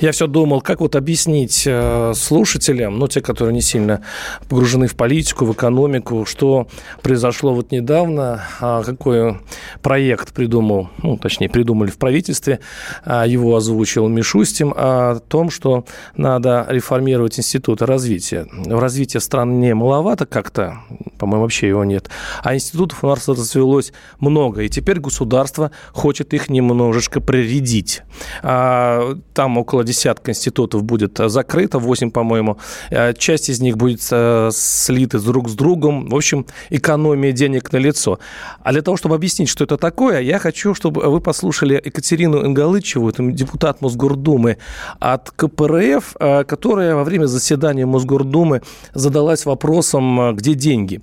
Я все думал, как вот объяснить э, слушателям, ну, те, которые не сильно погружены в политику, в экономику, что произошло вот недавно, а какой проект придумал, ну, точнее, придумали в правительстве, а его озвучил Мишустин, о том, что надо реформировать институты развития. В развитии страны маловато как-то, по-моему, вообще его нет, а институтов у нас развелось много, и теперь государство хочет их немножечко прирядить. А, там около десятка институтов будет закрыто, 8, по-моему. Э, часть из них будет э, слиты друг с другом. В общем, экономия денег на лицо. А для того, чтобы объяснить, что это такое, я хочу, чтобы вы послушали Екатерину Ингалычеву, это депутат Мосгордумы от КПРФ, э, которая во время заседания Мосгордумы задалась вопросом, где деньги.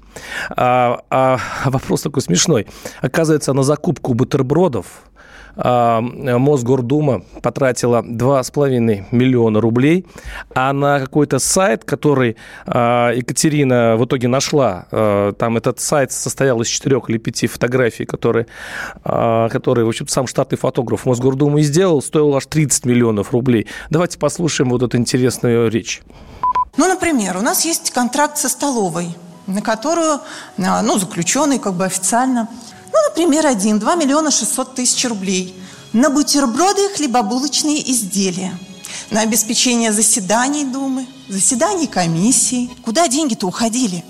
А, а вопрос такой смешной. Оказывается, на закупку бутербродов а, Мосгордума потратила 2,5 миллиона рублей, а на какой-то сайт, который а, Екатерина в итоге нашла, а, там этот сайт состоял из четырех или пяти фотографий, которые, которые в общем, сам штатный фотограф Мосгордумы сделал, стоил аж 30 миллионов рублей. Давайте послушаем вот эту интересную речь. Ну, например, у нас есть контракт со столовой, на которую, ну, заключенный как бы официально – ну, например, один, 2 миллиона 600 тысяч рублей на бутерброды и хлебобулочные изделия, на обеспечение заседаний Думы, заседаний комиссии. Куда деньги-то уходили?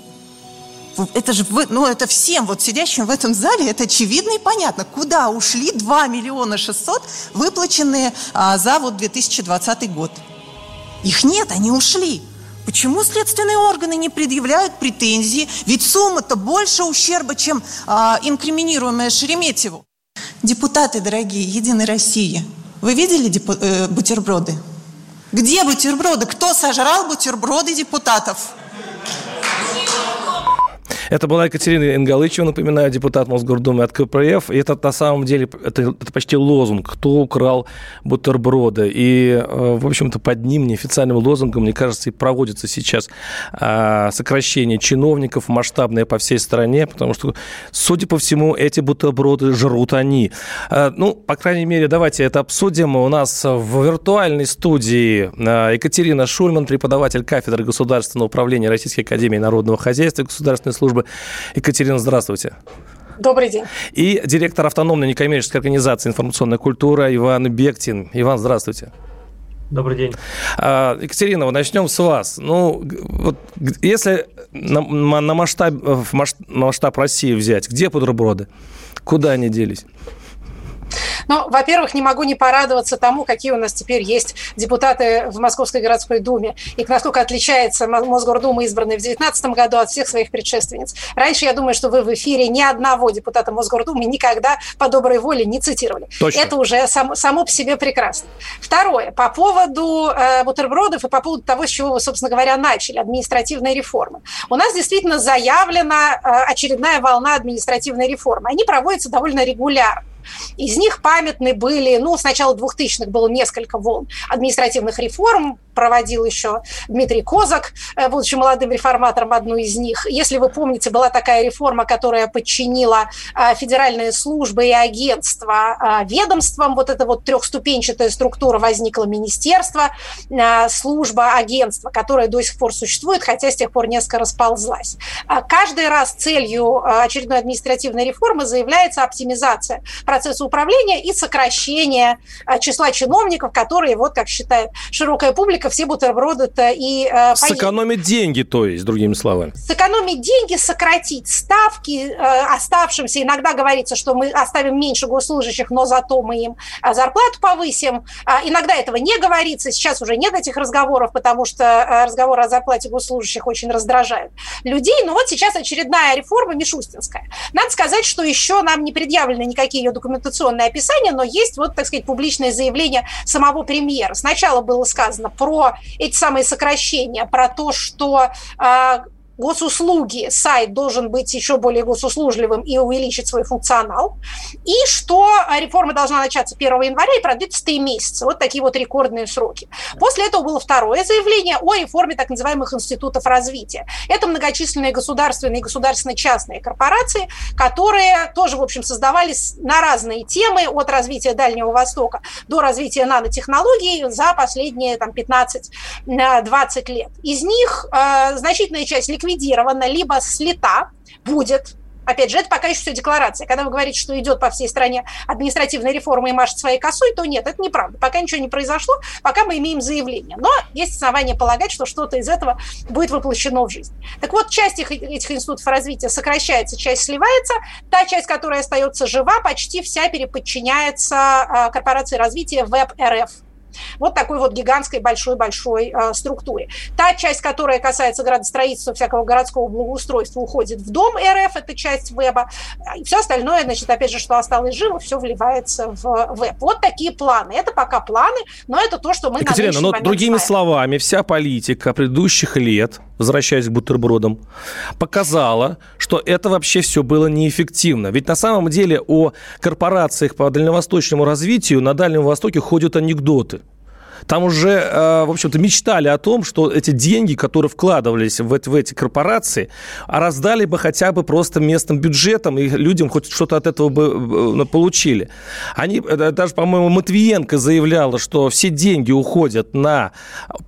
Это же, вы, ну, это всем вот сидящим в этом зале, это очевидно и понятно. Куда ушли 2 миллиона 600, выплаченные а, за вот 2020 год? Их нет, они ушли. Почему следственные органы не предъявляют претензии? Ведь сумма-то больше ущерба, чем а, инкриминируемая Шереметьеву. Депутаты дорогие, Единой России, вы видели депу- э, бутерброды? Где бутерброды? Кто сожрал бутерброды депутатов? Это была Екатерина Ингалычева, напоминаю, депутат Мосгордумы от КПРФ. И это на самом деле, это, это почти лозунг, кто украл бутерброды. И, э, в общем-то, под ним, неофициальным лозунгом, мне кажется, и проводится сейчас а, сокращение чиновников масштабное по всей стране, потому что, судя по всему, эти бутерброды жрут они. А, ну, по крайней мере, давайте это обсудим. У нас в виртуальной студии а, Екатерина Шульман, преподаватель кафедры государственного управления Российской Академии Народного Хозяйства и Государственной службы службы. Екатерина, здравствуйте. Добрый день. И директор автономной некоммерческой организации «Информационная культура» Иван Бектин. Иван, здравствуйте. Добрый день. А, Екатерина, вот начнем с вас. Ну, вот если на, на масштаб, в масштаб России взять, где бутерброды? Куда они делись? Ну, во-первых, не могу не порадоваться тому, какие у нас теперь есть депутаты в Московской городской думе и насколько отличается Мосгордума, избранная в 2019 году, от всех своих предшественниц. Раньше, я думаю, что вы в эфире ни одного депутата Мосгордумы никогда по доброй воле не цитировали. Точно. Это уже само, само по себе прекрасно. Второе, по поводу э, бутербродов и по поводу того, с чего вы, собственно говоря, начали, административной реформы. У нас действительно заявлена э, очередная волна административной реформы. Они проводятся довольно регулярно. Из них памятны были, ну, с начала 2000-х было несколько волн административных реформ, проводил еще Дмитрий Козак, э, будучи молодым реформатором, одну из них. Если вы помните, была такая реформа, которая подчинила э, федеральные службы и агентства э, ведомствам. Вот эта вот трехступенчатая структура возникла министерство, служба, агентство, которое до сих пор существует, хотя с тех пор несколько расползлась. Каждый раз целью очередной административной реформы заявляется оптимизация процесса управления и сокращение числа чиновников, которые, вот как считает широкая публика, все бутерброды-то и... Э, Сэкономить деньги, то есть, другими словами. Сэкономить деньги, сократить ставки э, оставшимся. Иногда говорится, что мы оставим меньше госслужащих, но зато мы им э, зарплату повысим. А иногда этого не говорится. Сейчас уже нет этих разговоров, потому что э, разговоры о зарплате госслужащих очень раздражают людей. Но вот сейчас очередная реформа Мишустинская. Надо сказать, что еще нам не предъявлены никакие ее документационные описания, но есть вот, так сказать, публичное заявление самого премьера. Сначала было сказано про эти самые сокращения, про то, что а, госуслуги, сайт должен быть еще более госуслужливым и увеличить свой функционал, и что реформа должна начаться 1 января и продлиться 3 месяца. Вот такие вот рекордные сроки. После этого было второе заявление о реформе так называемых институтов развития. Это многочисленные государственные и государственно-частные корпорации, которые тоже, в общем, создавались на разные темы, от развития Дальнего Востока до развития нанотехнологий за последние там, 15-20 лет. Из них э, значительная часть ликвидирована ликвидирована, либо слета будет Опять же, это пока еще все декларация. Когда вы говорите, что идет по всей стране административная реформа и машет своей косой, то нет, это неправда. Пока ничего не произошло, пока мы имеем заявление. Но есть основания полагать, что что-то из этого будет воплощено в жизнь. Так вот, часть этих, этих институтов развития сокращается, часть сливается. Та часть, которая остается жива, почти вся переподчиняется а, корпорации развития ВЭБ РФ. Вот такой вот гигантской большой-большой э, структуре. Та часть, которая касается градостроительства, всякого городского благоустройства, уходит в дом РФ, это часть веба. И все остальное, значит, опять же, что осталось живо, все вливается в веб. Вот такие планы. Это пока планы, но это то, что мы Екатерина, но другими знаем. словами, вся политика предыдущих лет, возвращаясь к бутербродам, показала, что это вообще все было неэффективно. Ведь на самом деле о корпорациях по дальневосточному развитию на Дальнем Востоке ходят анекдоты. Там уже, э, в общем-то, мечтали о том, что эти деньги, которые вкладывались в, эти корпорации, раздали бы хотя бы просто местным бюджетам, и людям хоть что-то от этого бы э, получили. Они, э, даже, по-моему, Матвиенко заявляла, что все деньги уходят на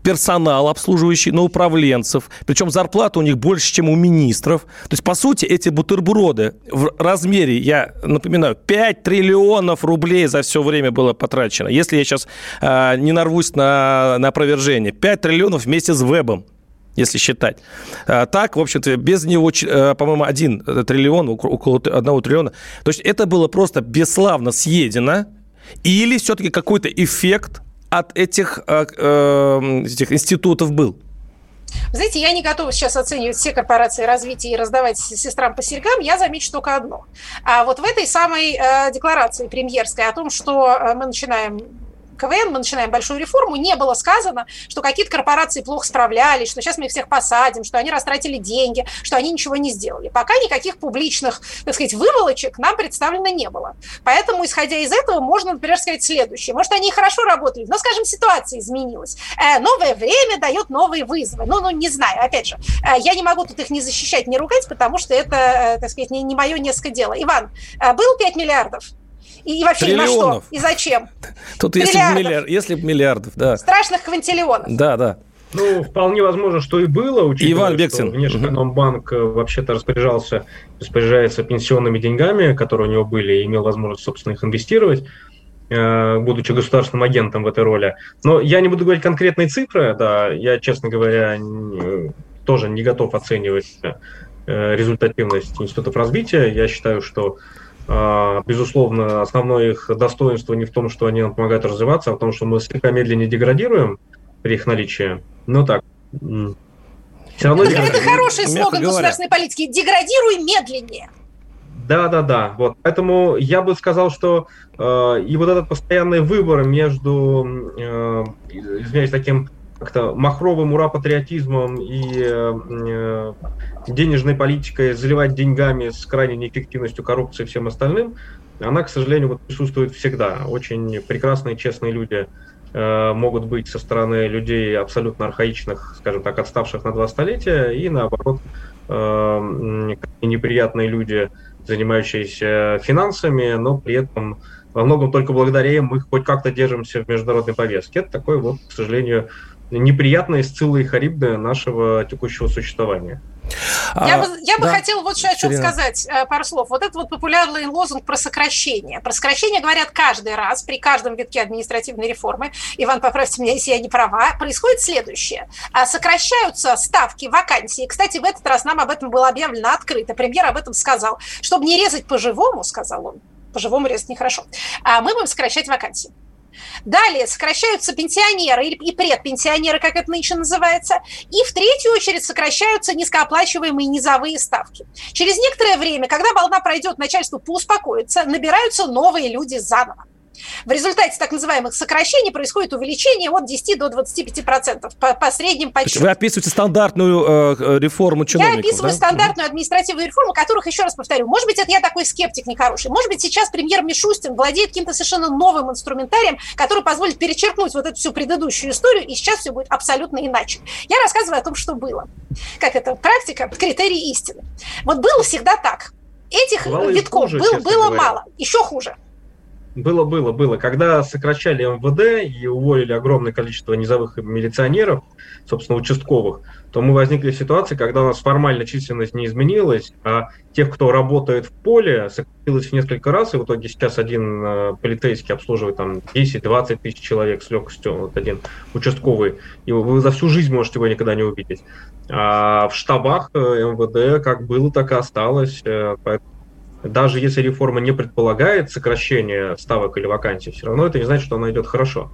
персонал обслуживающий, на управленцев, причем зарплата у них больше, чем у министров. То есть, по сути, эти бутерброды в размере, я напоминаю, 5 триллионов рублей за все время было потрачено. Если я сейчас э, не нарву нарвусь на, на опровержение. 5 триллионов вместе с вебом если считать. А, так, в общем-то, без него, э, по-моему, один триллион, около одного триллиона. То есть это было просто бесславно съедено, или все-таки какой-то эффект от этих, э, э, этих институтов был? знаете, я не готова сейчас оценивать все корпорации развития и раздавать сестрам по серьгам. Я замечу только одно. А вот в этой самой э, декларации премьерской о том, что мы начинаем КВН, мы начинаем большую реформу, не было сказано, что какие-то корпорации плохо справлялись, что сейчас мы их всех посадим, что они растратили деньги, что они ничего не сделали. Пока никаких публичных, так сказать, выволочек нам представлено не было. Поэтому, исходя из этого, можно, например, сказать следующее. Может, они и хорошо работали, но, скажем, ситуация изменилась. Э, новое время дает новые вызовы. Ну, ну, не знаю, опять же, э, я не могу тут их не защищать, не ругать, потому что это, э, так сказать, не, не мое несколько дела. Иван, был 5 миллиардов? И, и вообще Триллионов. на что? И зачем? Тут если бы миллиард, если бы миллиардов, да. Страшных квинтиллионов. Да, да. Ну, вполне возможно, что и было, учитывая, Иван Бексин. что Внешэкономбанк угу. вообще-то распоряжался, распоряжается пенсионными деньгами, которые у него были, и имел возможность, собственно, их инвестировать э, будучи государственным агентом в этой роли. Но я не буду говорить конкретные цифры, да, я, честно говоря, тоже не готов оценивать э, результативность институтов развития. Я считаю, что безусловно, основное их достоинство не в том, что они нам помогают развиваться, а в том, что мы слегка медленнее деградируем при их наличии. Ну так, все равно это, это хороший слоган государственной политики. Деградируй медленнее. Да, да, да. Вот. Поэтому я бы сказал, что э, и вот этот постоянный выбор между, э, извиняюсь, таким как-то махровым ура-патриотизмом и э, денежной политикой, заливать деньгами с крайней неэффективностью коррупции и всем остальным, она, к сожалению, вот присутствует всегда. Очень прекрасные, честные люди э, могут быть со стороны людей абсолютно архаичных, скажем так, отставших на два столетия, и наоборот, э, неприятные люди, занимающиеся финансами, но при этом во многом только благодаря им мы хоть как-то держимся в международной повестке. Это такой вот, к сожалению, неприятные Сцилла и Харибда нашего текущего существования. Я, а, бы, я да. бы хотела вот сейчас что сказать, э, пару слов. Вот это вот популярный лозунг про сокращение. Про сокращение говорят каждый раз, при каждом витке административной реформы. Иван, поправьте меня, если я не права. Происходит следующее. А, сокращаются ставки вакансии. Кстати, в этот раз нам об этом было объявлено открыто. Премьер об этом сказал. Чтобы не резать по-живому, сказал он, по-живому резать нехорошо, а мы будем сокращать вакансии. Далее сокращаются пенсионеры и предпенсионеры, как это нынче называется. И в третью очередь сокращаются низкооплачиваемые низовые ставки. Через некоторое время, когда волна пройдет, начальство поуспокоится, набираются новые люди заново. В результате так называемых сокращений происходит увеличение от 10 до 25 процентов по, по средним подсчетам. Вы описываете стандартную э, э реформу чиновников, Я описываю да? стандартную административную реформу, которых, еще раз повторю, может быть, это я такой скептик нехороший, может быть, сейчас премьер Мишустин владеет каким-то совершенно новым инструментарием, который позволит перечеркнуть вот эту всю предыдущую историю, и сейчас все будет абсолютно иначе. Я рассказываю о том, что было. Как это? Практика, критерий истины. Вот было всегда так. Этих Бывало витков хуже, был, было говоря. мало, еще хуже. Было, было, было. Когда сокращали МВД и уволили огромное количество низовых милиционеров, собственно, участковых, то мы возникли в ситуации, когда у нас формально численность не изменилась, а тех, кто работает в поле, сократилось в несколько раз, и в итоге сейчас один э, полицейский обслуживает там 10-20 тысяч человек с легкостью, вот один участковый, и вы за всю жизнь можете его никогда не увидеть. А в штабах э, МВД как было, так и осталось, э, поэтому даже если реформа не предполагает сокращение ставок или вакансий, все равно это не значит, что она идет хорошо.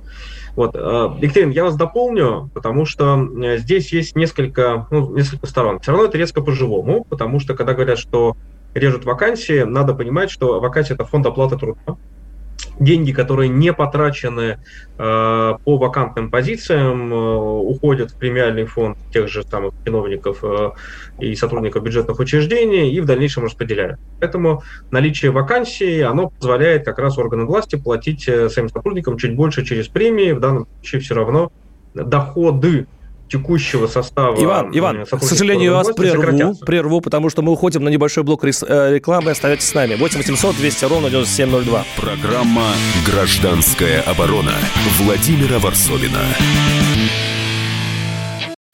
Вот, э, Екатерин, я вас дополню, потому что э, здесь есть несколько, ну, несколько сторон. Все равно это резко по-живому, потому что когда говорят, что режут вакансии, надо понимать, что вакансия – это фонд оплаты труда деньги, которые не потрачены э, по вакантным позициям, э, уходят в премиальный фонд тех же самых чиновников э, и сотрудников бюджетных учреждений и в дальнейшем распределяют. Поэтому наличие вакансий, оно позволяет как раз органам власти платить э, своим сотрудникам чуть больше через премии, в данном случае все равно доходы текущего состава. Иван, Иван, к сожалению, я вас прерву, прерву, потому что мы уходим на небольшой блок э, рекламы. Оставайтесь с нами. 8 800 200 ровно 9702. Программа «Гражданская оборона» Владимира Варсовина.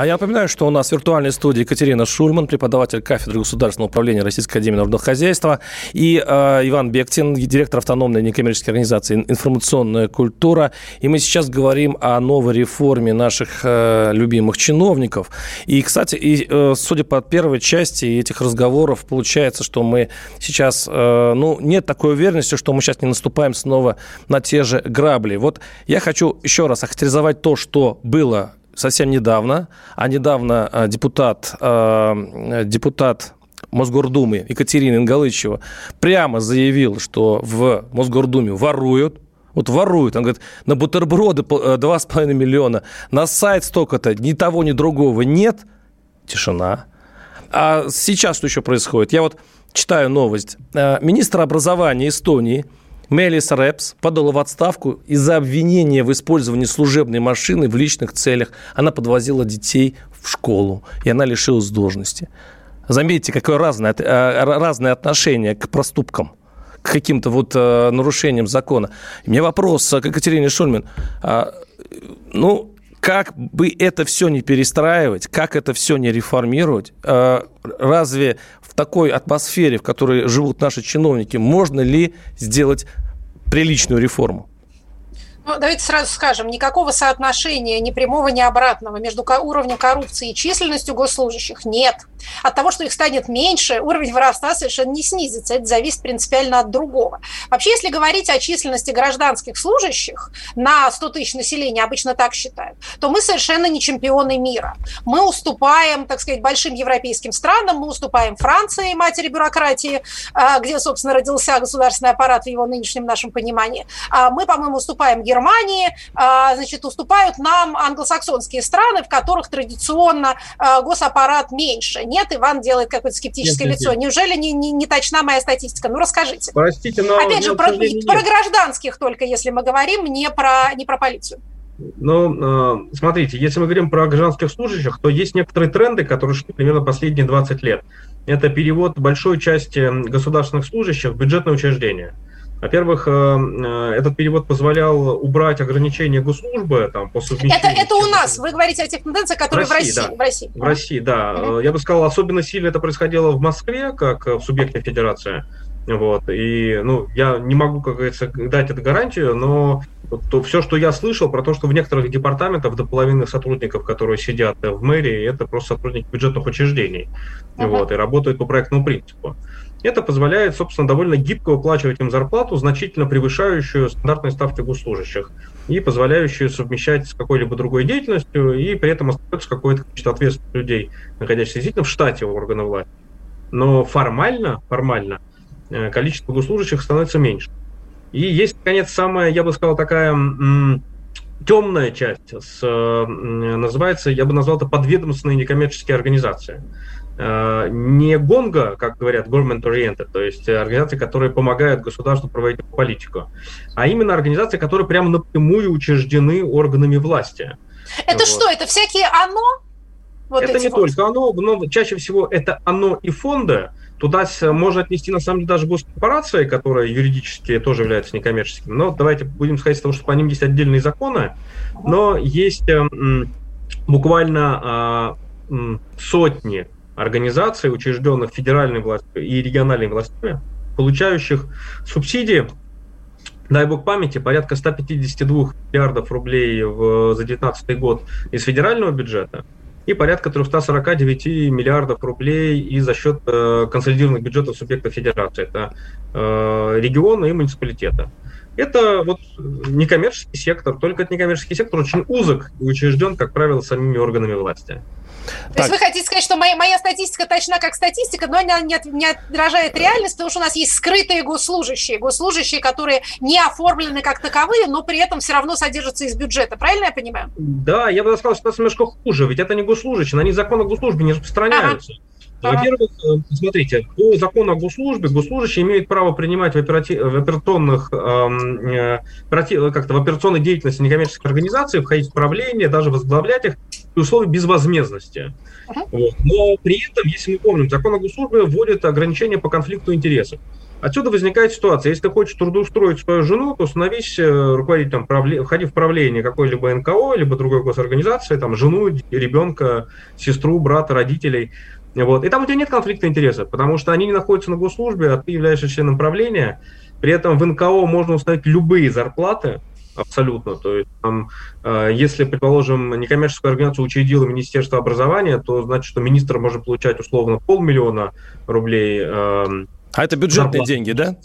А я напоминаю, что у нас в виртуальной студии Екатерина Шульман, преподаватель кафедры государственного управления Российской Академии народного хозяйства, и э, Иван Бектин, директор автономной некоммерческой организации «Информационная культура». И мы сейчас говорим о новой реформе наших э, любимых чиновников. И, кстати, и, э, судя по первой части этих разговоров, получается, что мы сейчас, э, ну, нет такой уверенности, что мы сейчас не наступаем снова на те же грабли. Вот я хочу еще раз охарактеризовать то, что было совсем недавно, а недавно э, депутат, э, депутат Мосгордумы Екатерина Ингалычева прямо заявил, что в Мосгордуме воруют, вот воруют. Он говорит, на бутерброды 2,5 э, миллиона, на сайт столько-то, ни того, ни другого нет. Тишина. А сейчас что еще происходит? Я вот читаю новость. Министр образования Эстонии – Мелис Рэпс подала в отставку из-за обвинения в использовании служебной машины в личных целях. Она подвозила детей в школу, и она лишилась должности. Заметьте, какое разное, э, разное отношение к проступкам к каким-то вот э, нарушениям закона. У меня вопрос к Екатерине Шульмин. А, ну, как бы это все не перестраивать, как это все не реформировать, а, разве в такой атмосфере, в которой живут наши чиновники, можно ли сделать приличную реформу? Ну, давайте сразу скажем, никакого соотношения ни прямого, ни обратного между уровнем коррупции и численностью госслужащих нет. От того, что их станет меньше, уровень воровства совершенно не снизится. Это зависит принципиально от другого. Вообще, если говорить о численности гражданских служащих на 100 тысяч населения, обычно так считают, то мы совершенно не чемпионы мира. Мы уступаем, так сказать, большим европейским странам, мы уступаем Франции, матери бюрократии, а, где, собственно, родился государственный аппарат в его нынешнем нашем понимании. А мы, по-моему, уступаем Германии, а, значит, уступают нам англосаксонские страны, в которых традиционно госаппарат меньше нет, Иван делает какое-то скептическое нет, лицо. Нет. Неужели не, не, не точна моя статистика? Ну, расскажите. Простите, но... Опять же, про, про гражданских только, если мы говорим, не про, не про полицию. Ну, э, смотрите, если мы говорим про гражданских служащих, то есть некоторые тренды, которые шли примерно последние 20 лет. Это перевод большой части государственных служащих в бюджетные учреждения. Во-первых, э, э, этот перевод позволял убрать ограничения госслужбы там, по совмещению. Это, это у нас, вы говорите о тех тенденциях, которые в России. В России, да. в России. В России, да. Угу. Я бы сказал, особенно сильно это происходило в Москве, как в субъекте федерации. Вот. И, ну, я не могу, как говорится, дать эту гарантию, но то все, что я слышал про то, что в некоторых департаментах до половины сотрудников, которые сидят в мэрии, это просто сотрудники бюджетных учреждений. Uh-huh. Вот, и работают по проектному принципу. Это позволяет, собственно, довольно гибко выплачивать им зарплату, значительно превышающую стандартные ставки госслужащих и позволяющую совмещать с какой-либо другой деятельностью, и при этом остается какое-то количество ответственных людей, находящихся действительно в штате органов власти. Но формально, формально э, количество госслужащих становится меньше. И есть, наконец, самая, я бы сказал, такая темная часть, с, называется, я бы назвал это подведомственные некоммерческие организации. Э, не гонга, как говорят, government-oriented, то есть организации, которые помогают государству проводить политику, а именно организации, которые прямо напрямую учреждены органами власти. Это вот. что, это всякие ОНО? Вот это не вот. только оно, но чаще всего это оно и фонды. Туда можно отнести, на самом деле, даже госкорпорации, которые юридически тоже являются некоммерческими. Но давайте будем сказать с того, что по ним есть отдельные законы. Но есть эм, буквально а, сотни организаций, учрежденных федеральной властью и региональной властями, получающих субсидии, дай бог памяти, порядка 152 миллиардов рублей в, за 2019 год из федерального бюджета и порядка 349 миллиардов рублей и за счет э, консолидированных бюджетов субъектов федерации. Это э, регионы и муниципалитеты. Это вот некоммерческий сектор, только это некоммерческий сектор очень узок и учрежден, как правило, самими органами власти. То так. есть вы хотите сказать, что моя, моя статистика точна как статистика, но она не, не отражает реальность, потому что у нас есть скрытые госслужащие, госслужащие, которые не оформлены как таковые, но при этом все равно содержатся из бюджета. Правильно я понимаю? Да, я бы сказал, что это немножко хуже, ведь это не госслужащие, они закон о госслужбе не распространяются. Ага. Во-первых, э, смотрите, по закону о госслужбе госслужащие имеют право принимать в, операти... в операционных эм, э, как-то в операционной деятельности некоммерческих организаций, входить в правление, даже возглавлять их при условии безвозмездности. Uh-huh. Вот. Но при этом, если мы помним, закон о госслужбе вводит ограничения по конфликту интересов. Отсюда возникает ситуация, если ты хочешь трудоустроить свою жену, то становись э, руководителем, правле... входи в правление какой-либо НКО, либо другой госорганизации, там, жену, ребенка, сестру, брата, родителей – вот. И там у тебя нет конфликта интересов, потому что они не находятся на госслужбе, а ты являешься членом правления. При этом в НКО можно установить любые зарплаты, абсолютно. То есть, там, э, если, предположим, некоммерческую организацию учредило Министерство образования, то значит, что министр может получать условно полмиллиона рублей. Э, а это бюджетные зарплаты. деньги, да?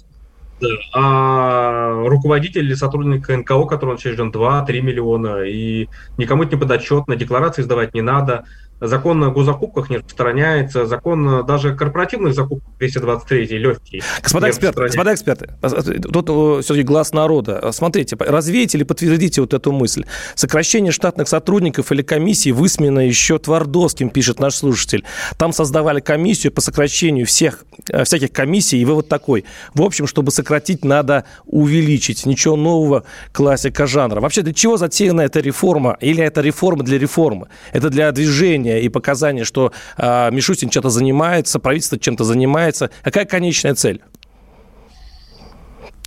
Да. А руководитель или сотрудник НКО, который он учрежден, 2-3 миллиона, и никому это не подотчетно, декларации сдавать не надо закон о госзакупках не распространяется, закон даже корпоративных закупок 223 легкий. Господа эксперты, господа эксперты, а, а, тут все-таки глаз народа. Смотрите, развейте или подтвердите вот эту мысль. Сокращение штатных сотрудников или комиссии высмеяно еще Твардовским, пишет наш слушатель. Там создавали комиссию по сокращению всех, э, всяких комиссий, и вывод такой. В общем, чтобы сократить, надо увеличить. Ничего нового, классика жанра. Вообще, для чего затеяна эта реформа? Или это реформа для реформы? Это для движения заявления и показания, что э, Мишустин чем-то занимается, правительство чем-то занимается. Какая конечная цель?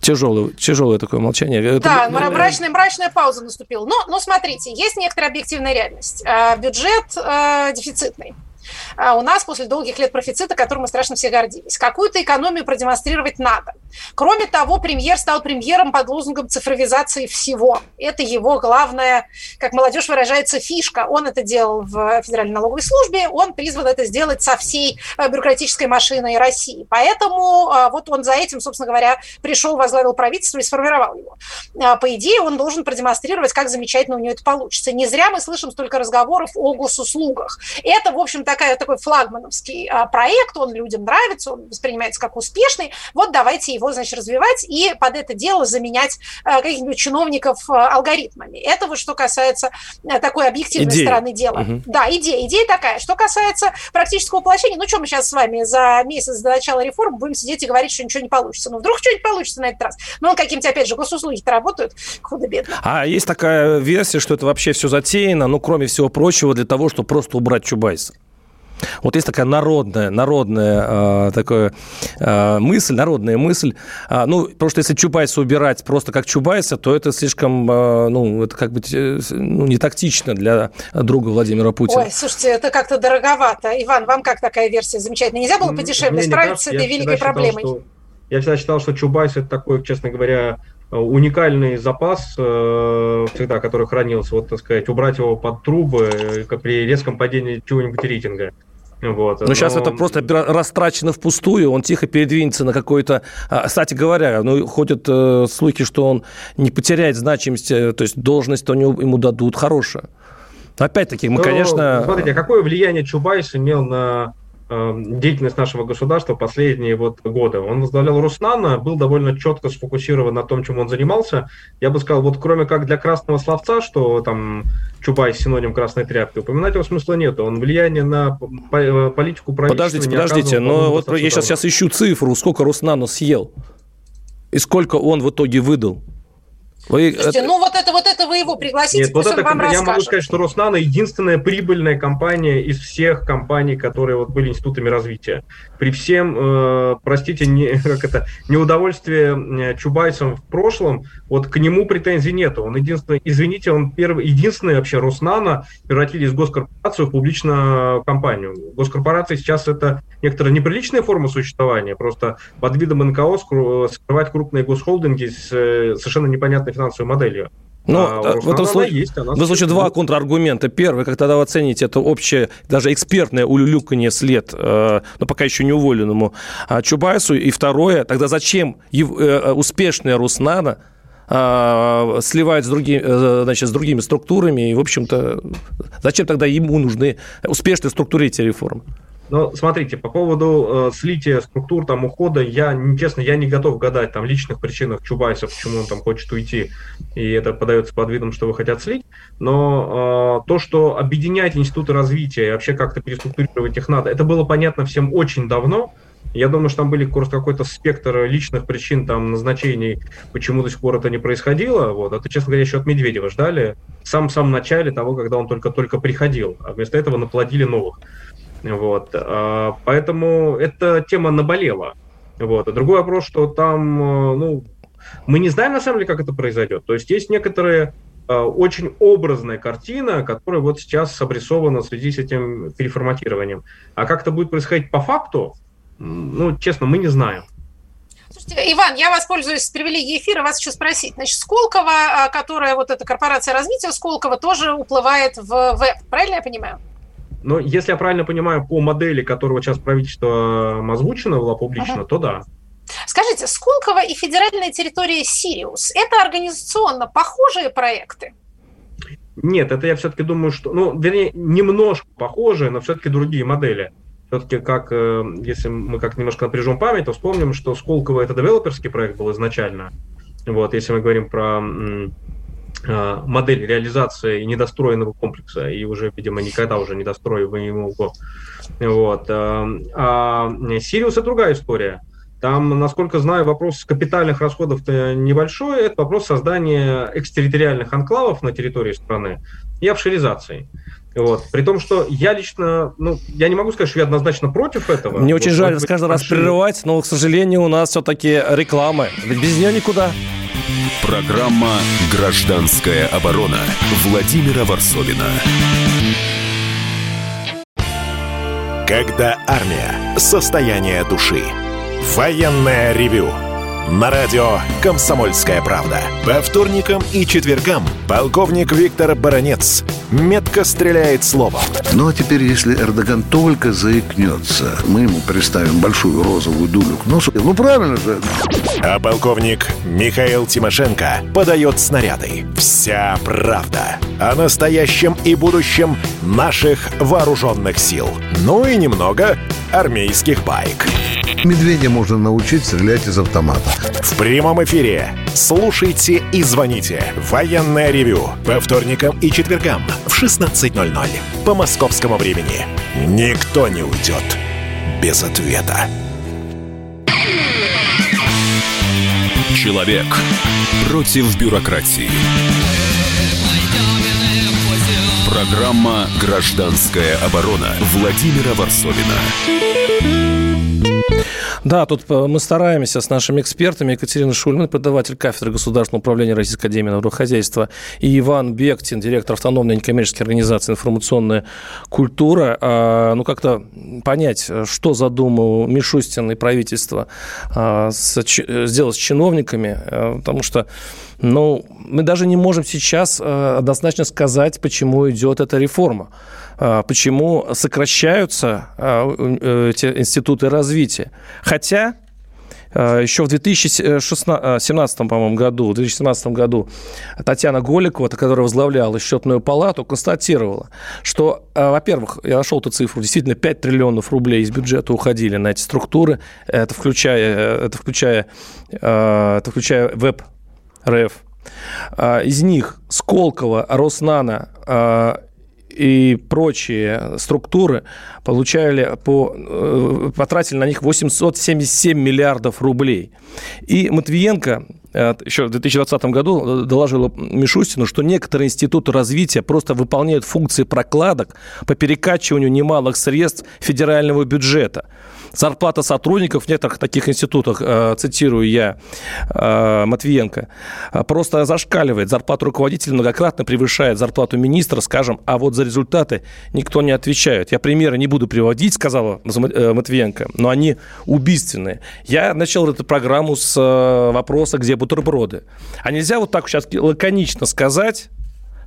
Тяжелое, тяжелое такое молчание. Да, Это... мрачная, мрачная пауза наступила. Но, но смотрите, есть некоторая объективная реальность. Э, бюджет э, дефицитный. А у нас после долгих лет профицита, которым мы страшно все гордились. Какую-то экономию продемонстрировать надо. Кроме того, премьер стал премьером под лозунгом цифровизации всего. Это его главная, как молодежь выражается, фишка. Он это делал в Федеральной налоговой службе, он призван это сделать со всей э, бюрократической машиной России. Поэтому а, вот он за этим, собственно говоря, пришел, возглавил правительство и сформировал его. А, по идее, он должен продемонстрировать, как замечательно у него это получится. Не зря мы слышим столько разговоров о госуслугах. Это, в общем, такая, такой флагмановский а, проект, он людям нравится, он воспринимается как успешный. Вот давайте его, значит, развивать и под это дело заменять а, каких-нибудь чиновников а, алгоритмами. Это вот что касается а, такой объективной идея. стороны дела. Угу. Да, идея. Идея такая. Что касается практического воплощения, ну что мы сейчас с вами за месяц до начала реформы будем сидеть и говорить, что ничего не получится. Ну вдруг что-нибудь получится на этот раз. Ну, каким-то, опять же, госуслуги-то работают худо-бедно. А есть такая версия, что это вообще все затеяно, ну, кроме всего прочего, для того, чтобы просто убрать Чубайса? Вот есть такая народная, народная э, такая э, мысль, народная мысль. Э, ну, потому что если Чубайса убирать просто как Чубайса, то это слишком, э, ну, это как бы ну, не тактично для друга Владимира Путина. Ой, слушайте, это как-то дороговато. Иван, вам как такая версия замечательная? Нельзя было подешевле справиться с этой великой проблемой? Считал, что, я всегда считал, что Чубайс это такой, честно говоря, уникальный запас э, всегда, который хранился, вот, так сказать, убрать его под трубы э, при резком падении чего-нибудь рейтинга. Вот. Но, но сейчас это просто растрачено впустую, он тихо передвинется на какой-то... А, кстати говоря, ну, ходят э, слухи, что он не потеряет значимость, э, то есть должность то ему дадут хорошую. Опять-таки, мы, но, конечно... Смотрите, а какое влияние Чубайс имел на деятельность нашего государства последние вот годы. Он возглавлял Руснана, был довольно четко сфокусирован на том, чем он занимался. Я бы сказал, вот кроме как для красного словца, что там Чубай синоним красной тряпки, упоминать его смысла нет. Он влияние на э, политику правительства Подождите, подождите, но вот я сейчас, сейчас ищу цифру, сколько Руснана съел и сколько он в итоге выдал. Вы... Слушайте, ну вот это, вот это вы его пригласите, Нет, вот это, вам Я могу сказать, что Роснано единственная прибыльная компания из всех компаний, которые вот были институтами развития. При всем, э, простите, не, как это, неудовольствие Чубайсом в прошлом, вот к нему претензий нету. Он единственный, извините, он первый, единственный вообще Роснано превратили из госкорпорацию в публичную компанию. Госкорпорация сейчас это некоторая неприличная форма существования, просто под видом НКО скрывать крупные госхолдинги с э, совершенно непонятной финансовой моделью. Ну, а, в этом случае, есть, в случае два контраргумента. Первый, как тогда вы оцените это общее, даже экспертное улюлюканье след, э, но пока еще не уволенному э, Чубайсу. И второе, тогда зачем э, успешная Руснана э, сливать с, другими, э, значит, с другими структурами? И, в общем-то, зачем тогда ему нужны успешные структуры эти реформы? Ну, смотрите, по поводу э, слития структур, там, ухода, я, честно, я не готов гадать там личных причинах Чубайса, почему он там хочет уйти, и это подается под видом, что вы хотят слить, но э, то, что объединять институты развития и вообще как-то переструктурировать их надо, это было понятно всем очень давно, я думаю, что там были просто какой-то спектр личных причин там назначений, почему до сих пор это не происходило. Вот. Это, честно говоря, еще от Медведева ждали. В самом-самом начале того, когда он только-только приходил. А вместо этого наплодили новых. Вот. А, поэтому эта тема наболела. Вот. А другой вопрос, что там, э, ну, мы не знаем на самом деле, как это произойдет. То есть есть некоторые э, очень образная картина, которая вот сейчас обрисована в связи с этим переформатированием. А как это будет происходить по факту, ну, честно, мы не знаем. Слушайте, Иван, я воспользуюсь привилегией эфира, вас еще спросить. Значит, Сколково, а, которая вот эта корпорация развития Сколково, тоже уплывает в веб, правильно я понимаю? Но если я правильно понимаю, по модели, которого сейчас правительство озвучено, была публично, ага. то да. Скажите, Сколково и федеральная территория Сириус – это организационно похожие проекты? Нет, это я все-таки думаю, что, ну, вернее, немножко похожие, но все-таки другие модели. Все-таки, как, э, если мы как немножко напряжем память, то вспомним, что Сколково это девелоперский проект был изначально. Вот, если мы говорим про модель реализации недостроенного комплекса и уже, видимо, никогда уже недостроиваемого. Вот. Э, а Сириус – это другая история. Там, насколько знаю, вопрос капитальных расходов небольшой. Это вопрос создания экстерриториальных анклавов на территории страны и офшоризации. Вот. При том, что я лично, ну, я не могу сказать, что я однозначно против этого. Мне вот, очень жаль каждый раз прерывать, но, к сожалению, у нас все-таки реклама. Ведь без нее никуда. Программа «Гражданская оборона» Владимира Варсовина. Когда армия. Состояние души. Военное ревю на радио «Комсомольская правда». По вторникам и четвергам полковник Виктор Баранец метко стреляет словом. Ну а теперь, если Эрдоган только заикнется, мы ему представим большую розовую дулю к носу. Ну правильно же. А полковник Михаил Тимошенко подает снаряды. Вся правда о настоящем и будущем наших вооруженных сил. Ну и немного армейских байк. Медведя можно научить стрелять из автомата. В прямом эфире. Слушайте и звоните. Военное ревю. По вторникам и четвергам в 16.00 по московскому времени. Никто не уйдет без ответа. Человек против бюрократии. Программа «Гражданская оборона» Владимира Варсовина. Да, тут э, мы стараемся с нашими экспертами. Екатерина Шульман, преподаватель кафедры государственного управления Российской Академии Народохозяйства, и Иван Бектин, директор автономной некоммерческой организации «Информационная культура». А, ну, как-то понять, что задумал Мишустин и правительство а, сделать с чиновниками, а, потому что ну, мы даже не можем сейчас однозначно сказать, почему идет эта реформа. А, почему сокращаются а, э, эти институты развития. Хотя а, еще в 2017 по-моему, году, в 2017 году Татьяна Голикова, которая возглавляла счетную палату, констатировала, что, во-первых, я нашел эту цифру, действительно 5 триллионов рублей из бюджета уходили на эти структуры, это включая, это включая, это включая веб РФ. Из них Сколково, Роснано и прочие структуры получали по, э, потратили на них 877 миллиардов рублей. И Матвиенко э, еще в 2020 году доложила Мишустину, что некоторые институты развития просто выполняют функции прокладок по перекачиванию немалых средств федерального бюджета – зарплата сотрудников в некоторых таких институтах, э, цитирую я э, Матвиенко, э, просто зашкаливает. Зарплата руководителя многократно превышает зарплату министра, скажем, а вот за результаты никто не отвечает. Я примеры не буду приводить, сказала Матвиенко, но они убийственные. Я начал эту программу с вопроса, где бутерброды. А нельзя вот так сейчас лаконично сказать,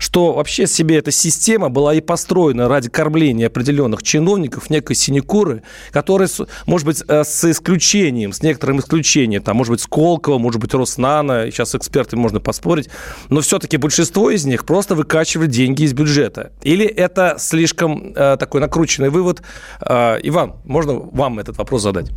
что вообще себе эта система была и построена ради кормления определенных чиновников, некой синекуры, которые, может быть, э, с исключением, с некоторым исключением, там, может быть, Сколково, может быть, Роснана, сейчас с экспертами можно поспорить, но все-таки большинство из них просто выкачивали деньги из бюджета. Или это слишком э, такой накрученный вывод? Э, Иван, можно вам этот вопрос задать?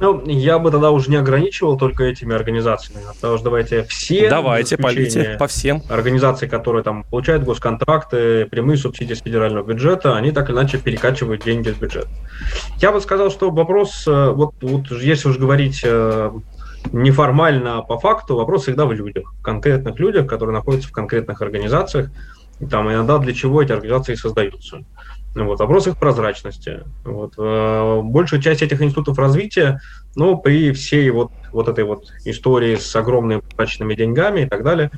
Ну, я бы тогда уже не ограничивал только этими организациями, потому что давайте все... Давайте, полите по всем. Организации, которые там получают госконтракты, прямые субсидии с федерального бюджета, они так или иначе перекачивают деньги из бюджета. Я бы сказал, что вопрос, э, вот, вот если уж говорить э, неформально, а по факту, вопрос всегда в людях, в конкретных людях, которые находятся в конкретных организациях, там иногда для чего эти организации создаются. Вот, вопрос их прозрачности. Вот, э, большая часть этих институтов развития, ну, при всей вот, вот этой вот истории с огромными плаченными деньгами и так далее,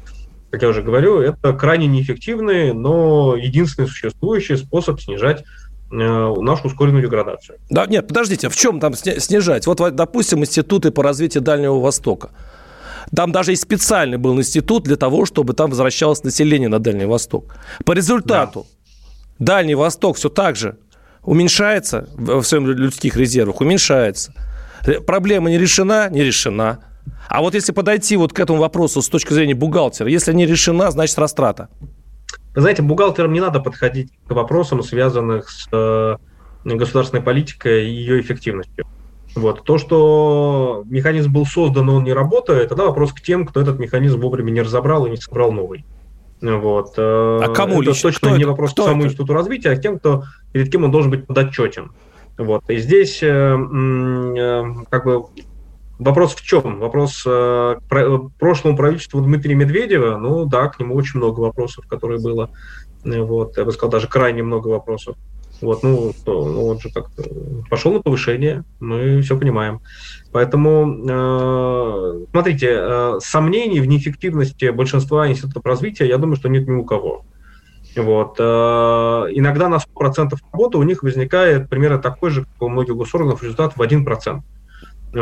как я уже говорю, это крайне неэффективный, но единственный существующий способ снижать э, нашу ускоренную деградацию. Да, нет, подождите, в чем там снижать? Вот, допустим, институты по развитию Дальнего Востока. Там даже и специальный был институт для того, чтобы там возвращалось население на Дальний Восток. По результату. Дальний Восток все так же уменьшается в своих людских резервах, уменьшается. Проблема не решена, не решена. А вот если подойти вот к этому вопросу с точки зрения бухгалтера, если не решена, значит растрата. Вы знаете, бухгалтерам не надо подходить к вопросам, связанным с э, государственной политикой и ее эффективностью. Вот. То, что механизм был создан, но он не работает, тогда вопрос к тем, кто этот механизм вовремя не разобрал и не собрал новый. Вот. Э, а кому это лично? точно кто не это? вопрос кто к самому это? институту развития, а к тем, кто, перед кем он должен быть подотчетен. Вот. И здесь э, э, как бы вопрос в чем? Вопрос к прошлому правительству Дмитрия Медведева, ну да, к нему очень много вопросов, которые было. Вот, я бы сказал, даже крайне много вопросов. Вот, ну, ну он же как пошел на повышение, мы все понимаем. Поэтому, э, смотрите, э, сомнений в неэффективности большинства институтов развития, я думаю, что нет ни у кого. Вот. Э, иногда на 100% работы у них возникает примерно такой же, как у многих госорганов, результат в 1%.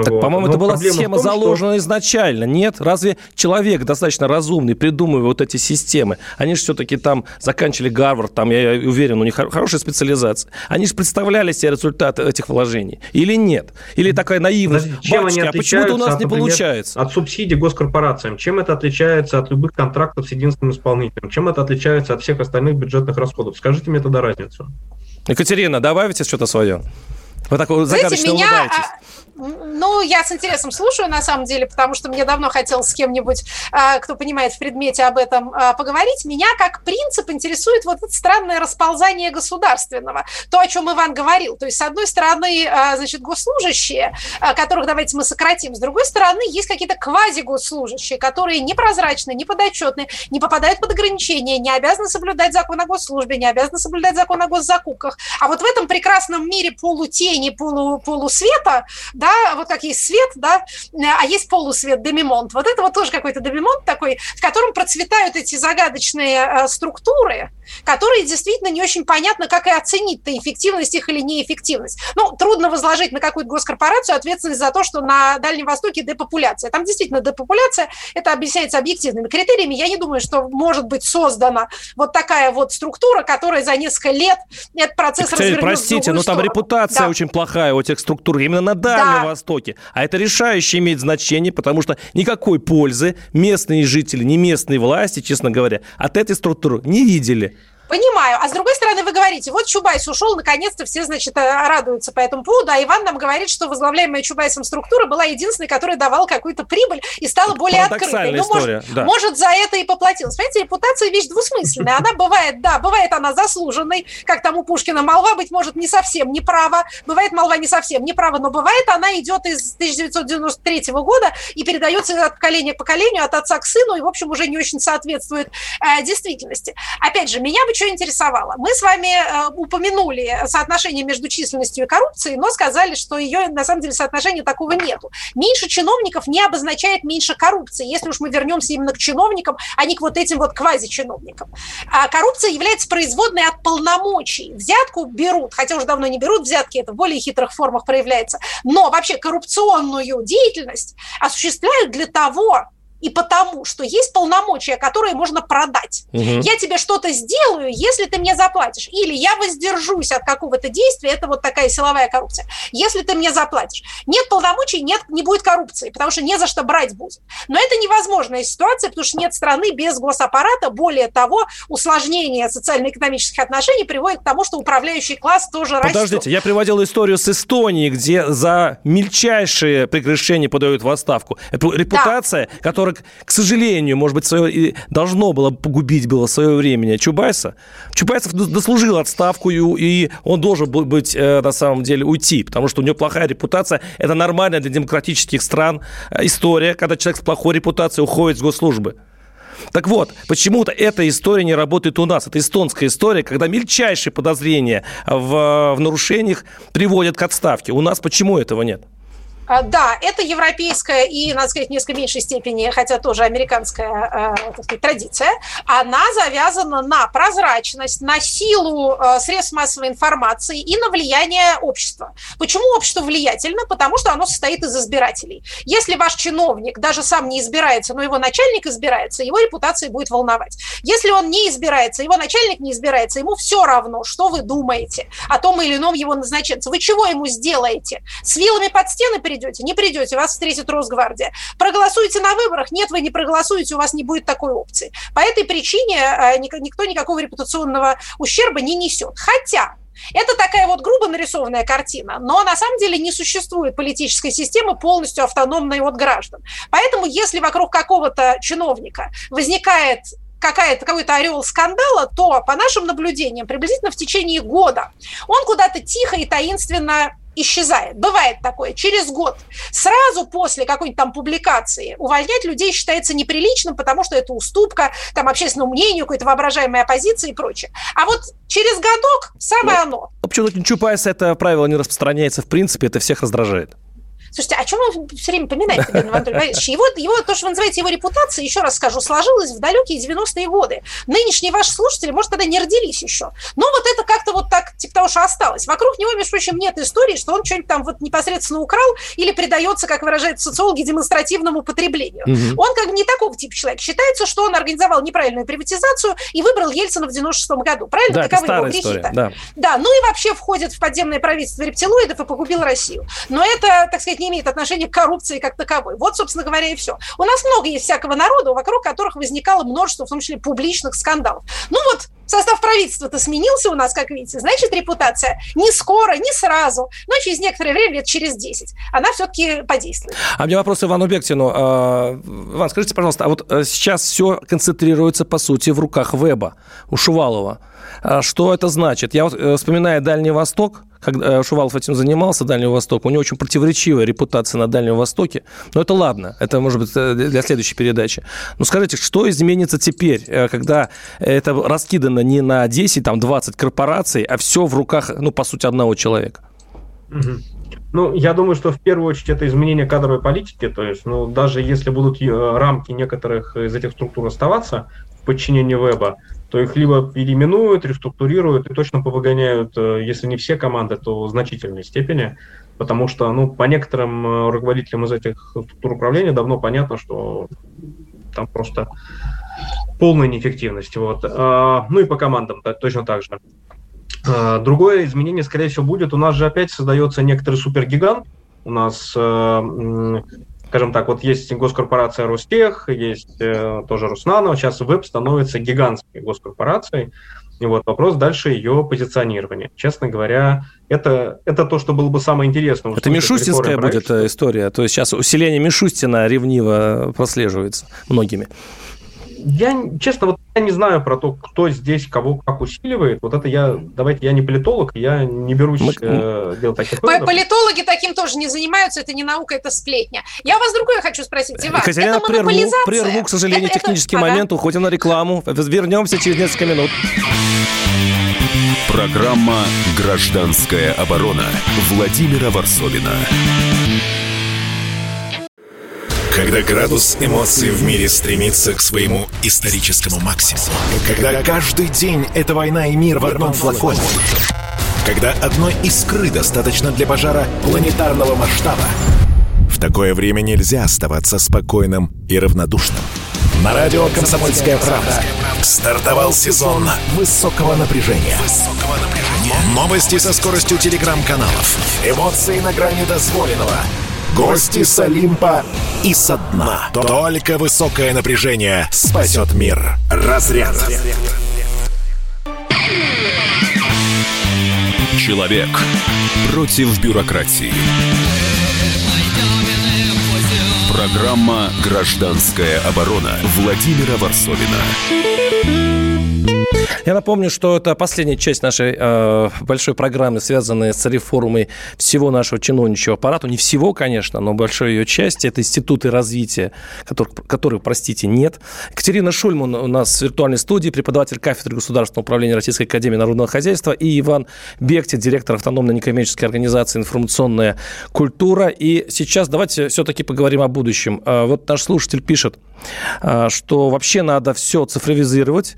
Так, вот. по-моему, это была схема том, заложена что... изначально, нет? Разве человек достаточно разумный, придумывая вот эти системы, они же все-таки там заканчивали Гарвард, там, я уверен, у них хорошая специализация. Они же представляли себе результаты этих вложений. Или нет? Или такая наивность? Подожди, чем Батюшки, они а почему-то у нас от, не например, получается? От субсидий госкорпорациям. Чем это отличается от любых контрактов с единственным исполнителем? Чем это отличается от всех остальных бюджетных расходов? Скажите мне тогда разницу. Екатерина, добавите что-то свое? Вы так загадочно меня, улыбаетесь. Ну, я с интересом слушаю, на самом деле, потому что мне давно хотелось с кем-нибудь, а, кто понимает в предмете об этом, а, поговорить. Меня как принцип интересует вот это странное расползание государственного. То, о чем Иван говорил. То есть, с одной стороны, а, значит, госслужащие, которых давайте мы сократим. С другой стороны, есть какие-то квази-госслужащие, которые непрозрачны, неподотчетны, не попадают под ограничения, не обязаны соблюдать закон о госслужбе, не обязаны соблюдать закон о госзакупках. А вот в этом прекрасном мире полутени, полу, полусвета, да, вот как есть свет, да, а есть полусвет, демимонт. Вот это вот тоже какой-то демимонт такой, в котором процветают эти загадочные э, структуры, которые действительно не очень понятно, как и оценить-то эффективность их или неэффективность. Ну, трудно возложить на какую-то госкорпорацию ответственность за то, что на Дальнем Востоке депопуляция. Там действительно депопуляция, это объясняется объективными критериями. Я не думаю, что может быть создана вот такая вот структура, которая за несколько лет этот процесс Екатерина, простите, но там репутация да. очень плохая у этих структур именно на Дальнем да. Востоке. А это решающее имеет значение, потому что никакой пользы местные жители, не местные власти, честно говоря, от этой структуры не видели. Понимаю. А с другой стороны, вы говорите, вот Чубайс ушел, наконец-то все, значит, э, радуются по этому поводу, а Иван нам говорит, что возглавляемая Чубайсом структура была единственной, которая давала какую-то прибыль и стала более открытой. Ну, история, может, да. может, за это и поплатилась. Понимаете, репутация вещь двусмысленная. Она бывает, да, бывает она заслуженной, как там у Пушкина молва, быть может, не совсем неправа, бывает молва не совсем неправа, но бывает она идет из 1993 года и передается от поколения к поколению, от отца к сыну, и, в общем, уже не очень соответствует э, действительности. Опять же, меня бы что интересовало. Мы с вами э, упомянули соотношение между численностью и коррупцией, но сказали, что ее на самом деле соотношения такого нету. Меньше чиновников не обозначает меньше коррупции, если уж мы вернемся именно к чиновникам, а не к вот этим вот квази-чиновникам. А коррупция является производной от полномочий. Взятку берут, хотя уже давно не берут взятки, это в более хитрых формах проявляется, но вообще коррупционную деятельность осуществляют для того, и потому, что есть полномочия, которые можно продать. Угу. Я тебе что-то сделаю, если ты мне заплатишь. Или я воздержусь от какого-то действия, это вот такая силовая коррупция, если ты мне заплатишь. Нет полномочий, нет, не будет коррупции, потому что не за что брать будет. Но это невозможная ситуация, потому что нет страны без госаппарата. Более того, усложнение социально-экономических отношений приводит к тому, что управляющий класс тоже Подождите, растет. Подождите, я приводил историю с Эстонией, где за мельчайшие прегрешения подают в отставку. Репутация, да. которая к сожалению, может быть, свое, должно было погубить было свое время Чубайса. Чубайсов дослужил отставку, и он должен был быть, э, на самом деле, уйти, потому что у него плохая репутация. Это нормальная для демократических стран э, история, когда человек с плохой репутацией уходит с госслужбы. Так вот, почему-то эта история не работает у нас. Это эстонская история, когда мельчайшие подозрения в, в нарушениях приводят к отставке. У нас почему этого нет? А, да, это европейская и, надо сказать, в несколько меньшей степени, хотя тоже американская э, сказать, традиция. Она завязана на прозрачность, на силу э, средств массовой информации и на влияние общества. Почему общество влиятельно? Потому что оно состоит из избирателей. Если ваш чиновник даже сам не избирается, но его начальник избирается, его репутация будет волновать. Если он не избирается, его начальник не избирается, ему все равно, что вы думаете о том или ином его назначенце. Вы чего ему сделаете? С вилами под стены придете? Не придете, вас встретит Росгвардия. Проголосуете на выборах? Нет, вы не проголосуете, у вас не будет такой опции. По этой причине э, никто никакого репутационного ущерба не несет. Хотя это такая вот грубо нарисованная картина, но на самом деле не существует политической системы полностью автономной от граждан. Поэтому если вокруг какого-то чиновника возникает какая-то, какой-то орел скандала, то, по нашим наблюдениям, приблизительно в течение года он куда-то тихо и таинственно исчезает. Бывает такое. Через год, сразу после какой-нибудь там публикации, увольнять людей считается неприличным, потому что это уступка там, общественному мнению, какой-то воображаемой оппозиции и прочее. А вот через годок самое ну, оно. Почему-то на Чубайса это правило не распространяется в принципе, это всех раздражает. Слушайте, о чем он все время поминает, Анатолий Борисович? Его, его, то, что вы называете его репутацией, еще раз скажу, сложилось в далекие 90-е годы. Нынешние ваши слушатели, может, тогда не родились еще. Но вот это как-то вот так, типа того, что осталось. Вокруг него, между прочим, нет истории, что он что-нибудь там вот непосредственно украл или предается, как выражаются социологи, демонстративному потреблению. Угу. Он как бы не такого типа человек. Считается, что он организовал неправильную приватизацию и выбрал Ельцина в 96-м году. Правильно? Да, Таковы его грехи да. да, ну и вообще входит в подземное правительство рептилоидов и погубил Россию. Но это, так сказать, не имеет отношения к коррупции как таковой. Вот, собственно говоря, и все. У нас много есть всякого народа, вокруг которых возникало множество, в том числе, публичных скандалов. Ну вот, Состав правительства-то сменился у нас, как видите. Значит, репутация не скоро, не сразу, но через некоторое время, лет через 10, она все-таки подействует. А мне вопрос Ивану Бектину. А, Иван, скажите, пожалуйста, а вот э, сейчас все концентрируется, по сути, в руках Веба, у Шувалова. А что это значит? Я вот э, вспоминаю Дальний Восток, когда э, Шувалов этим занимался, Дальний Восток, у него очень противоречивая репутация на Дальнем Востоке. Но это ладно, это может быть э, для следующей передачи. Но скажите, что изменится теперь, когда это раскидано не на 10, там, 20 корпораций, а все в руках, ну, по сути, одного человека? Ну, я думаю, что в первую очередь это изменение кадровой политики, то есть, ну, даже если будут рамки некоторых из этих структур оставаться в подчинении веба, то их либо переименуют, реструктурируют и точно повыгоняют, э, если не все команды, то в значительной степени, потому что ну, по некоторым э, руководителям из этих структур управления давно понятно, что там просто полная неэффективность. Вот. А, ну и по командам точно так же. А, другое изменение, скорее всего, будет. У нас же опять создается некоторый супергигант. У нас э, скажем так, вот есть госкорпорация Ростех, есть э, тоже Руснано, сейчас Веб становится гигантской госкорпорацией. И вот вопрос дальше ее позиционирования. Честно говоря, это, это то, что было бы самое интересное. Это Мишустинская будет история. То есть сейчас усиление Мишустина ревниво прослеживается многими я, честно, вот я не знаю про то, кто здесь кого как усиливает. Вот это я, давайте, я не политолог, я не берусь Мы... э, делать таких выводов. Политологи таким тоже не занимаются, это не наука, это сплетня. Я вас другое хочу спросить, Иван. Екатерина, это прерву, прерву, к сожалению, это, технический это... момент, ага. уходим на рекламу, вернемся через несколько минут. Программа «Гражданская оборона» Владимира Варсовина. Когда градус эмоций в мире стремится к своему историческому максимуму. Когда каждый день — это война и мир в одном флаконе. Когда одной искры достаточно для пожара планетарного масштаба. В такое время нельзя оставаться спокойным и равнодушным. На радио «Комсомольская правда» стартовал сезон высокого напряжения. Новости со скоростью телеграм-каналов. Эмоции на грани дозволенного — Гости с Олимпа и со дна. Только высокое напряжение спасет мир. Разряд. Человек против бюрократии. Программа «Гражданская оборона» Владимира Варсовина. Я напомню, что это последняя часть нашей э, большой программы, связанная с реформой всего нашего чиновничьего аппарата. Не всего, конечно, но большой ее части. Это институты развития, которых, которых, простите, нет. Екатерина Шульман у нас в виртуальной студии, преподаватель кафедры государственного управления Российской Академии Народного Хозяйства, и Иван Бехти, директор автономной некоммерческой организации «Информационная культура». И сейчас давайте все-таки поговорим о будущем. Э, вот наш слушатель пишет, э, что вообще надо все цифровизировать,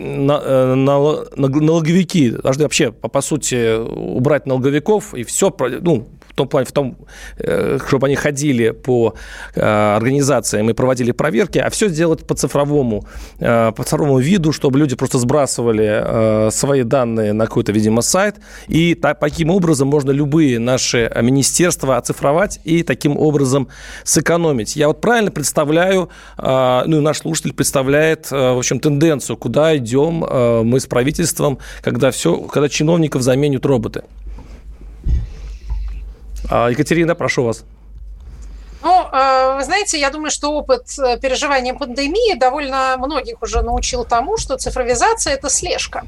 э, Э, налоговики должны вообще, по, по сути, убрать налоговиков и все, ну, в том плане, в том, э, чтобы они ходили по э, организациям и проводили проверки, а все сделать по цифровому, по цифровому виду, чтобы люди просто сбрасывали свои данные на какой-то, видимо, сайт, и таким образом можно любые наши министерства оцифровать и таким образом сэкономить. Я вот правильно представляю, ну и наш слушатель представляет, в общем, тенденцию, куда идем э, мы с правительством, когда, все, когда чиновников заменят роботы. А, Екатерина, прошу вас. Ну, э, вы знаете, я думаю, что опыт э, переживания пандемии довольно многих уже научил тому, что цифровизация – это слежка.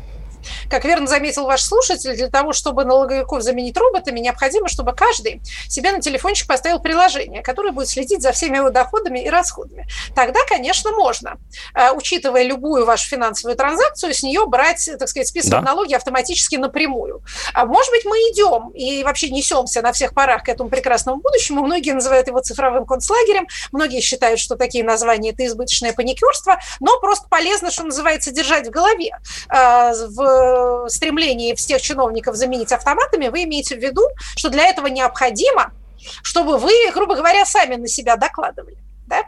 Как верно заметил ваш слушатель, для того, чтобы налоговиков заменить роботами, необходимо, чтобы каждый себе на телефончик поставил приложение, которое будет следить за всеми его доходами и расходами. Тогда, конечно, можно, э, учитывая любую вашу финансовую транзакцию, с нее брать, так сказать, списывать да. налоги автоматически напрямую. А может быть, мы идем и вообще несемся на всех парах к этому прекрасному будущему. Многие называют его цифровым концлагерем, многие считают, что такие названия – это избыточное паникерство, но просто полезно, что называется, держать в голове. Э, в Э, стремлении всех чиновников заменить автоматами, вы имеете в виду, что для этого необходимо, чтобы вы, грубо говоря, сами на себя докладывали. Да?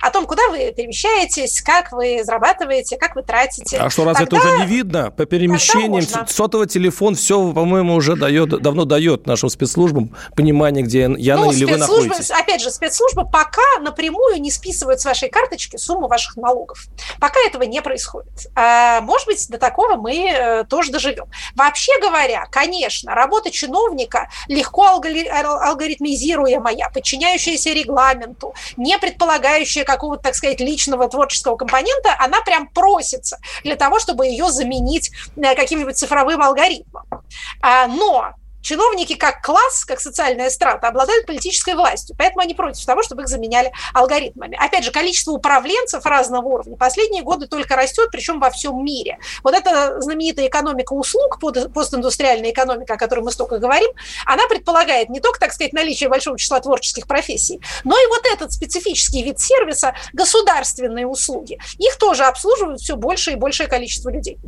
О том, куда вы перемещаетесь, как вы зарабатываете, как вы тратите. А что, Тогда... это уже не видно? По перемещениям сотовый телефон все, по-моему, уже дает, давно дает нашим спецслужбам понимание, где я ну, или вы находитесь. Опять же, спецслужбы пока напрямую не списывают с вашей карточки сумму ваших налогов. Пока этого не происходит. А, может быть, до такого мы э, тоже доживем. Вообще говоря, конечно, работа чиновника легко алгоритмизируемая, подчиняющаяся регламенту, не предполагающая какого-то, так сказать, личного творческого компонента, она прям просится для того, чтобы ее заменить э, каким-нибудь цифровым алгоритмом. А, но чиновники как класс, как социальная страта, обладают политической властью, поэтому они против того, чтобы их заменяли алгоритмами. Опять же, количество управленцев разного уровня последние годы только растет, причем во всем мире. Вот эта знаменитая экономика услуг, постиндустриальная экономика, о которой мы столько говорим, она предполагает не только, так сказать, наличие большого числа творческих профессий, но и вот этот специфический вид сервиса, государственные услуги. Их тоже обслуживают все больше и большее количество людей.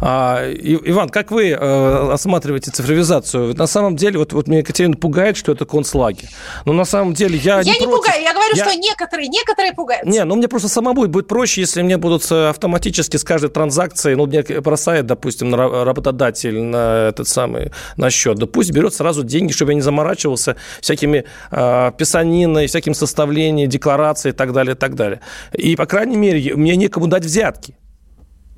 А, Иван, как вы э, осматриваете цифровизацию? На самом деле, вот, вот меня Екатерина пугает, что это концлагерь. Но на самом деле я, я не, не против. пугаю, я говорю, я... что некоторые, некоторые пугаются. Не, ну мне просто самому будет проще, если мне будут автоматически с каждой транзакции, ну мне бросает, допустим, работодатель на этот самый на счет, да пусть берет сразу деньги, чтобы я не заморачивался всякими э, писаниной, всяким составлением, декларацией и так далее, и так далее. И, по крайней мере, мне некому дать взятки.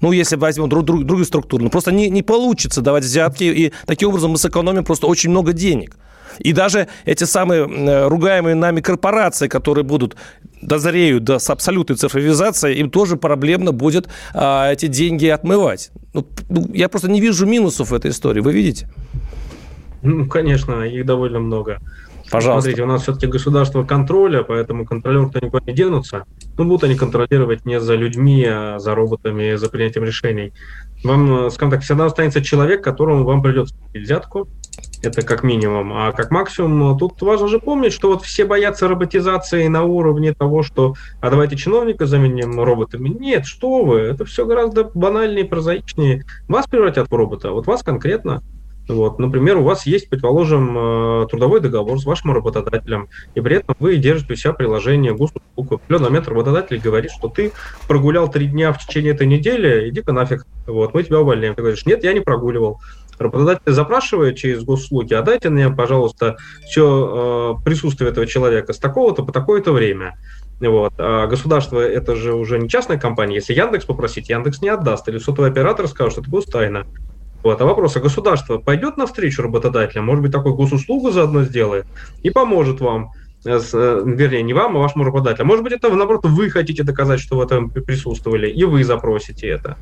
Ну, если возьмем друг, друг, другую структуру. Ну, просто не, не получится давать взятки, и таким образом мы сэкономим просто очень много денег. И даже эти самые э, ругаемые нами корпорации, которые будут дозреют до абсолютной цифровизации, им тоже проблемно будет а, эти деньги отмывать. Ну, я просто не вижу минусов в этой истории. Вы видите? Ну, конечно, их довольно много. Пожалуйста. Смотрите, у нас все-таки государство контроля, поэтому контролеры-то никуда не денутся. Ну, будут они контролировать не за людьми, а за роботами, за принятием решений. Вам, скажем так, всегда останется человек, которому вам придется взятку, это как минимум. А как максимум, тут важно же помнить, что вот все боятся роботизации на уровне того, что а давайте чиновника заменим роботами. Нет, что вы, это все гораздо банальнее, прозаичнее. Вас превратят в робота, вот вас конкретно. Вот, например, у вас есть, предположим, э, трудовой договор с вашим работодателем, и при этом вы держите у себя приложение госуслуг. В определенный момент работодатель говорит, что ты прогулял три дня в течение этой недели, иди-ка нафиг, вот, мы тебя увольняем. Ты говоришь, нет, я не прогуливал. Работодатель запрашивает через госуслуги, а дайте мне, пожалуйста, все э, присутствие этого человека с такого-то по такое-то время. Вот. А государство это же уже не частная компания. Если Яндекс попросить, Яндекс не отдаст. Или сотовый оператор скажет, что это гостайна. Вот. А вопрос, а государство пойдет навстречу работодателям, может быть, такую госуслугу заодно сделает и поможет вам, э, э, вернее, не вам, а вашему работодателю. Может быть, это, наоборот, вы хотите доказать, что в этом присутствовали, и вы запросите это.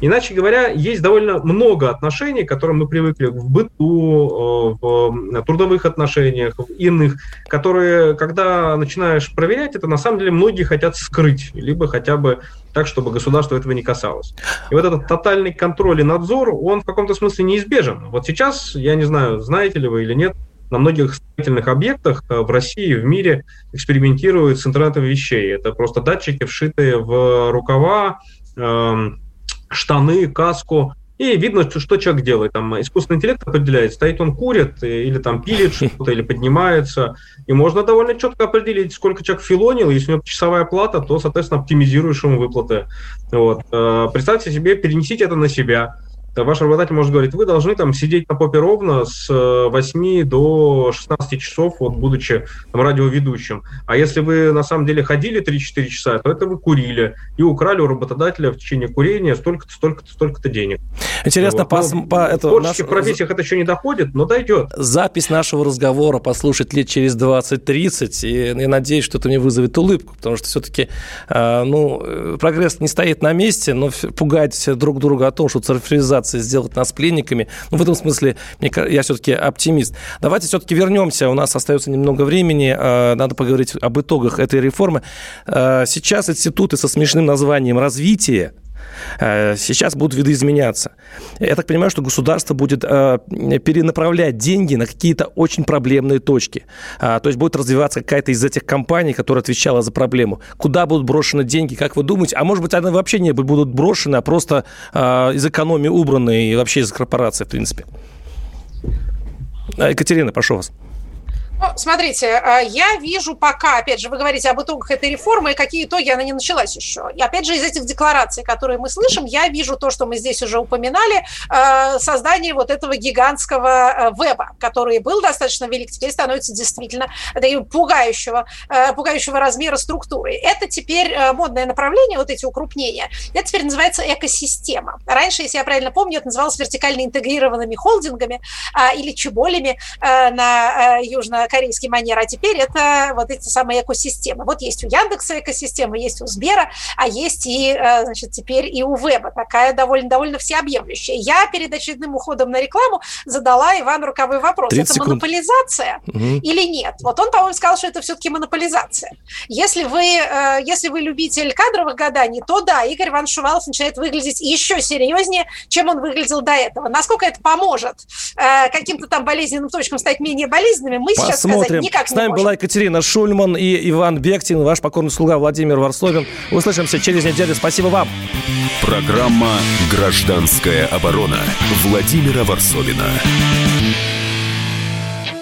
Иначе говоря, есть довольно много отношений, к которым мы привыкли в быту, э, в трудовых отношениях, в иных, которые, когда начинаешь проверять, это на самом деле многие хотят скрыть, либо хотя бы так, чтобы государство этого не касалось. И вот этот тотальный контроль и надзор, он в каком-то смысле неизбежен. Вот сейчас, я не знаю, знаете ли вы или нет, на многих строительных объектах э, в России в мире экспериментируют с интернетом вещей. Это просто датчики, вшитые в рукава, эм, штаны, каску, и видно, что человек делает. Там искусственный интеллект определяет, стоит он курит, э, или там пилит что-то, или поднимается. И можно довольно четко определить, сколько человек филонил. Если у него часовая плата, то, соответственно, оптимизируешь ему выплаты. Вот. Э, представьте себе, перенесите это на себя ваш работодатель может говорить, вы должны там сидеть на попе ровно с 8 э, до 16 часов, вот, будучи там, радиоведущим. А если вы на самом деле ходили 3-4 часа, то это вы курили и украли у работодателя в течение курения столько-то, столько-то, столько-то денег. Интересно, вот. по, ну, по это, в творческих наш... профессиях это еще не доходит, но дойдет. Запись нашего разговора послушать лет через 20-30, и я надеюсь, что это мне вызовет улыбку, потому что все-таки э, ну, э, прогресс не стоит на месте, но пугать друг друга о том, что цифровизация ситуации сделать нас пленниками. Ну, в этом смысле мне, я все-таки оптимист. Давайте все-таки вернемся. У нас остается немного времени. Э, надо поговорить об итогах этой реформы. Э, сейчас институты со смешным названием «Развитие» сейчас будут видоизменяться. Я так понимаю, что государство будет э, перенаправлять деньги на какие-то очень проблемные точки. А, то есть будет развиваться какая-то из этих компаний, которая отвечала за проблему. Куда будут брошены деньги, как вы думаете? А может быть, они вообще не будут брошены, а просто э, из экономии убраны и вообще из корпорации, в принципе. Екатерина, прошу вас. Ну, смотрите, э, я вижу пока, опять же, вы говорите об итогах этой реформы, и какие итоги, она не началась еще. И опять же, из этих деклараций, которые мы слышим, я вижу то, что мы здесь уже упоминали, э, создание вот этого гигантского э, веба, который был достаточно велик, теперь становится действительно пугающего, пугающего размера структуры. Это теперь модное направление, вот эти укрупнения, это теперь называется экосистема. Раньше, если я правильно помню, это называлось вертикально интегрированными холдингами или чеболями на южно корейский манер, а теперь это вот эти самые экосистемы. Вот есть у Яндекса экосистема, есть у Сбера, а есть и, э, значит, теперь и у Веба, такая довольно-довольно всеобъемлющая. Я перед очередным уходом на рекламу задала Ивану Руковой вопрос. Это секунд. монополизация угу. или нет? Вот он, по-моему, сказал, что это все-таки монополизация. Если вы, э, если вы любитель кадровых гаданий, то да, Игорь Иванович Шувалов начинает выглядеть еще серьезнее, чем он выглядел до этого. Насколько это поможет э, каким-то там болезненным точкам стать менее болезненными, мы сейчас Посмотрим. Никак С нами была Екатерина Шульман и Иван Бектин, ваш покорный слуга Владимир Варсобин. Услышимся через неделю. Спасибо вам. Программа «Гражданская оборона» Владимира Варсобина.